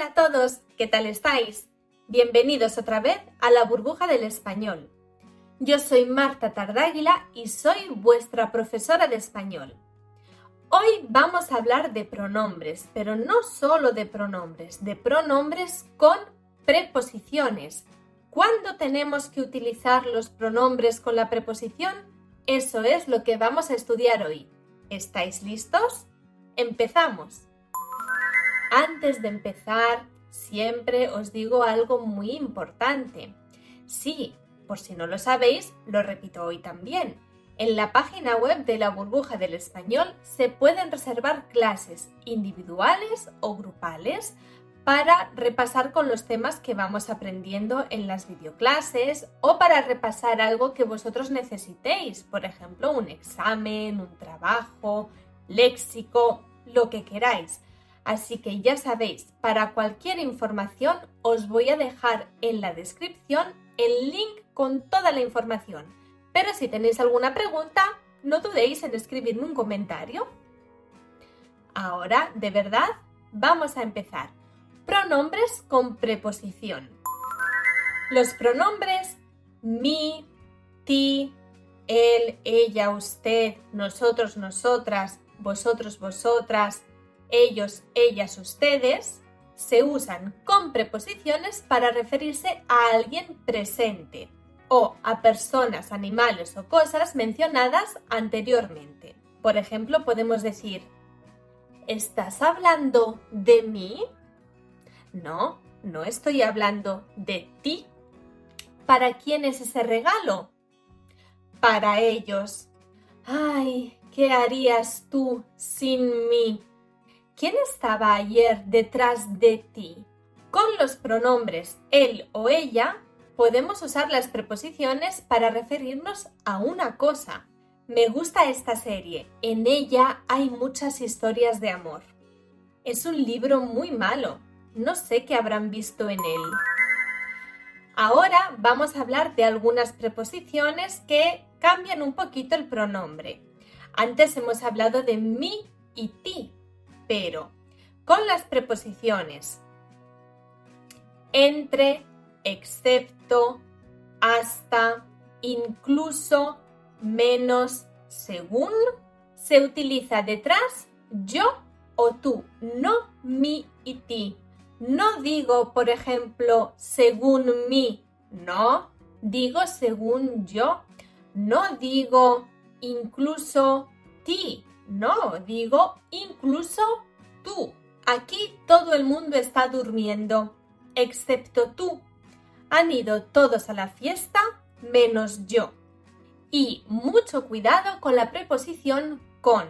Hola a todos, ¿qué tal estáis? Bienvenidos otra vez a la burbuja del español. Yo soy Marta Tardáguila y soy vuestra profesora de español. Hoy vamos a hablar de pronombres, pero no solo de pronombres, de pronombres con preposiciones. ¿Cuándo tenemos que utilizar los pronombres con la preposición? Eso es lo que vamos a estudiar hoy. ¿Estáis listos? Empezamos. Antes de empezar, siempre os digo algo muy importante. Sí, por si no lo sabéis, lo repito hoy también. En la página web de la burbuja del español se pueden reservar clases individuales o grupales para repasar con los temas que vamos aprendiendo en las videoclases o para repasar algo que vosotros necesitéis, por ejemplo, un examen, un trabajo, léxico, lo que queráis. Así que ya sabéis, para cualquier información os voy a dejar en la descripción el link con toda la información. Pero si tenéis alguna pregunta, no dudéis en escribirme un comentario. Ahora, de verdad, vamos a empezar. Pronombres con preposición. Los pronombres mi, ti, él, ella, usted, nosotros, nosotras, vosotros, vosotras, ellos, ellas, ustedes, se usan con preposiciones para referirse a alguien presente o a personas, animales o cosas mencionadas anteriormente. Por ejemplo, podemos decir, ¿estás hablando de mí? No, no estoy hablando de ti. ¿Para quién es ese regalo? Para ellos. Ay, ¿qué harías tú sin mí? ¿Quién estaba ayer detrás de ti? Con los pronombres él o ella podemos usar las preposiciones para referirnos a una cosa. Me gusta esta serie, en ella hay muchas historias de amor. Es un libro muy malo, no sé qué habrán visto en él. Ahora vamos a hablar de algunas preposiciones que cambian un poquito el pronombre. Antes hemos hablado de mi y ti, pero con las preposiciones entre, excepto, hasta, incluso, menos, según, se utiliza detrás yo o tú, no mi y ti. No digo, por ejemplo, según mí, no, digo según yo. No digo incluso ti, no, digo incluso tú. Aquí todo el mundo está durmiendo, excepto tú. Han ido todos a la fiesta menos yo. Y mucho cuidado con la preposición con.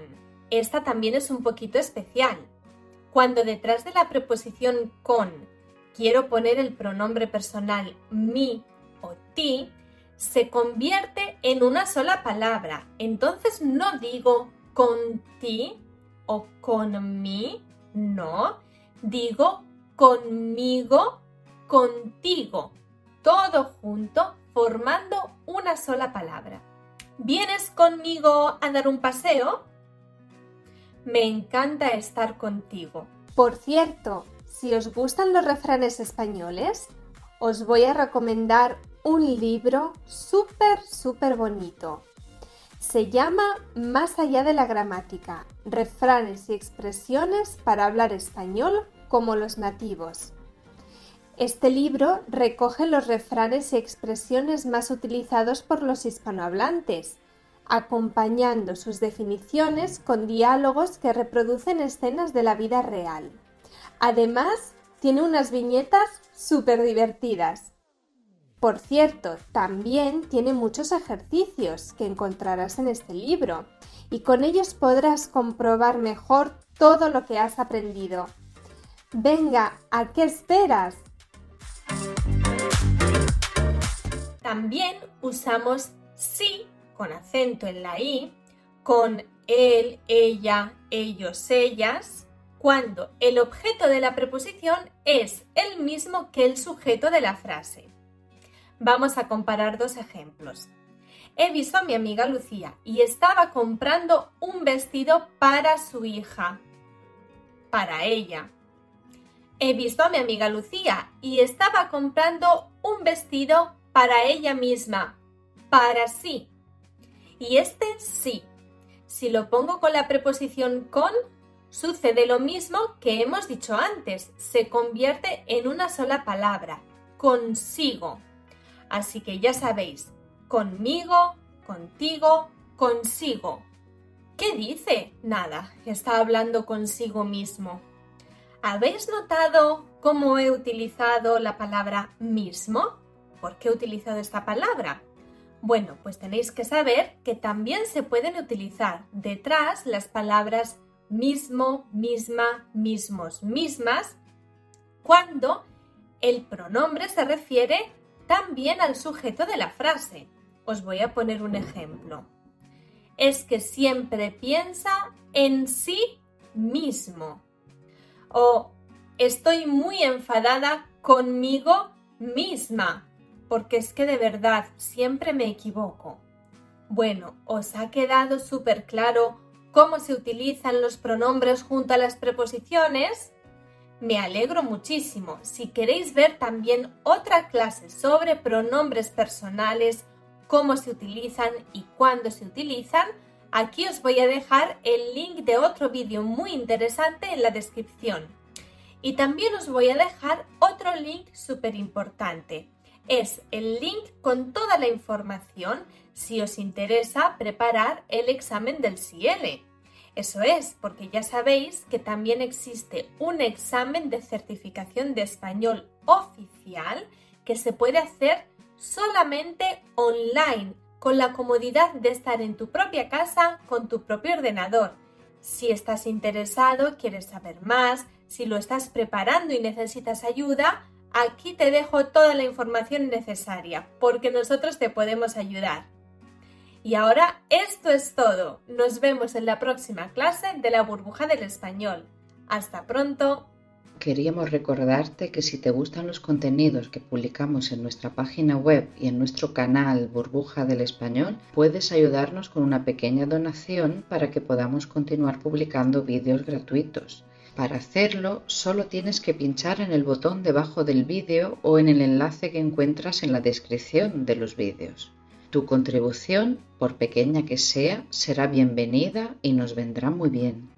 Esta también es un poquito especial. Cuando detrás de la preposición con quiero poner el pronombre personal mi o ti, se convierte en una sola palabra. Entonces no digo con ti o con mí, no. Digo conmigo, contigo, todo junto formando una sola palabra. ¿Vienes conmigo a dar un paseo? Me encanta estar contigo. Por cierto, si os gustan los refranes españoles, os voy a recomendar un libro súper, súper bonito. Se llama Más allá de la gramática, refranes y expresiones para hablar español como los nativos. Este libro recoge los refranes y expresiones más utilizados por los hispanohablantes, acompañando sus definiciones con diálogos que reproducen escenas de la vida real. Además, tiene unas viñetas súper divertidas. Por cierto, también tiene muchos ejercicios que encontrarás en este libro y con ellos podrás comprobar mejor todo lo que has aprendido. Venga, ¿a qué esperas? También usamos sí con acento en la i, con él, ella, ellos, ellas, cuando el objeto de la preposición es el mismo que el sujeto de la frase. Vamos a comparar dos ejemplos. He visto a mi amiga Lucía y estaba comprando un vestido para su hija. Para ella. he visto a mi amiga Lucía y estaba comprando un vestido para ella misma, para sí. Y este sí. Si lo pongo con la preposición con, sucede lo mismo que hemos dicho antes, se convierte en una sola palabra, consigo. Así que ya sabéis, conmigo, contigo, consigo. ¿Qué dice? Nada, está hablando consigo mismo. ¿Habéis notado cómo he utilizado la palabra mismo? ¿Por qué he utilizado esta palabra? Bueno, pues tenéis que saber que también se pueden utilizar detrás las palabras mismo, misma, mismos, mismas, cuando el pronombre se refiere también al sujeto de la frase. Os voy a poner un ejemplo. Es que siempre piensa en sí mismo. O estoy muy enfadada conmigo misma, porque es que de verdad siempre me equivoco. Bueno, ¿os ha quedado súper claro cómo se utilizan los pronombres junto a las preposiciones? Me alegro muchísimo. Si queréis ver también otra clase sobre pronombres personales, cómo se utilizan y cuándo se utilizan, aquí os voy a dejar el link de otro vídeo muy interesante en la descripción. Y también os voy a dejar otro link súper importante. Es el link con toda la información si os interesa preparar el examen del CIELE. Eso es, porque ya sabéis que también existe un examen de certificación de español oficial que se puede hacer solamente online, con la comodidad de estar en tu propia casa con tu propio ordenador. Si estás interesado, quieres saber más, si lo estás preparando y necesitas ayuda, aquí te dejo toda la información necesaria, porque nosotros te podemos ayudar. Y ahora esto es todo. Nos vemos en la próxima clase de la burbuja del español. Hasta pronto. Queríamos recordarte que si te gustan los contenidos que publicamos en nuestra página web y en nuestro canal Burbuja del Español, puedes ayudarnos con una pequeña donación para que podamos continuar publicando vídeos gratuitos. Para hacerlo, solo tienes que pinchar en el botón debajo del vídeo o en el enlace que encuentras en la descripción de los vídeos. Tu contribución, por pequeña que sea, será bienvenida y nos vendrá muy bien.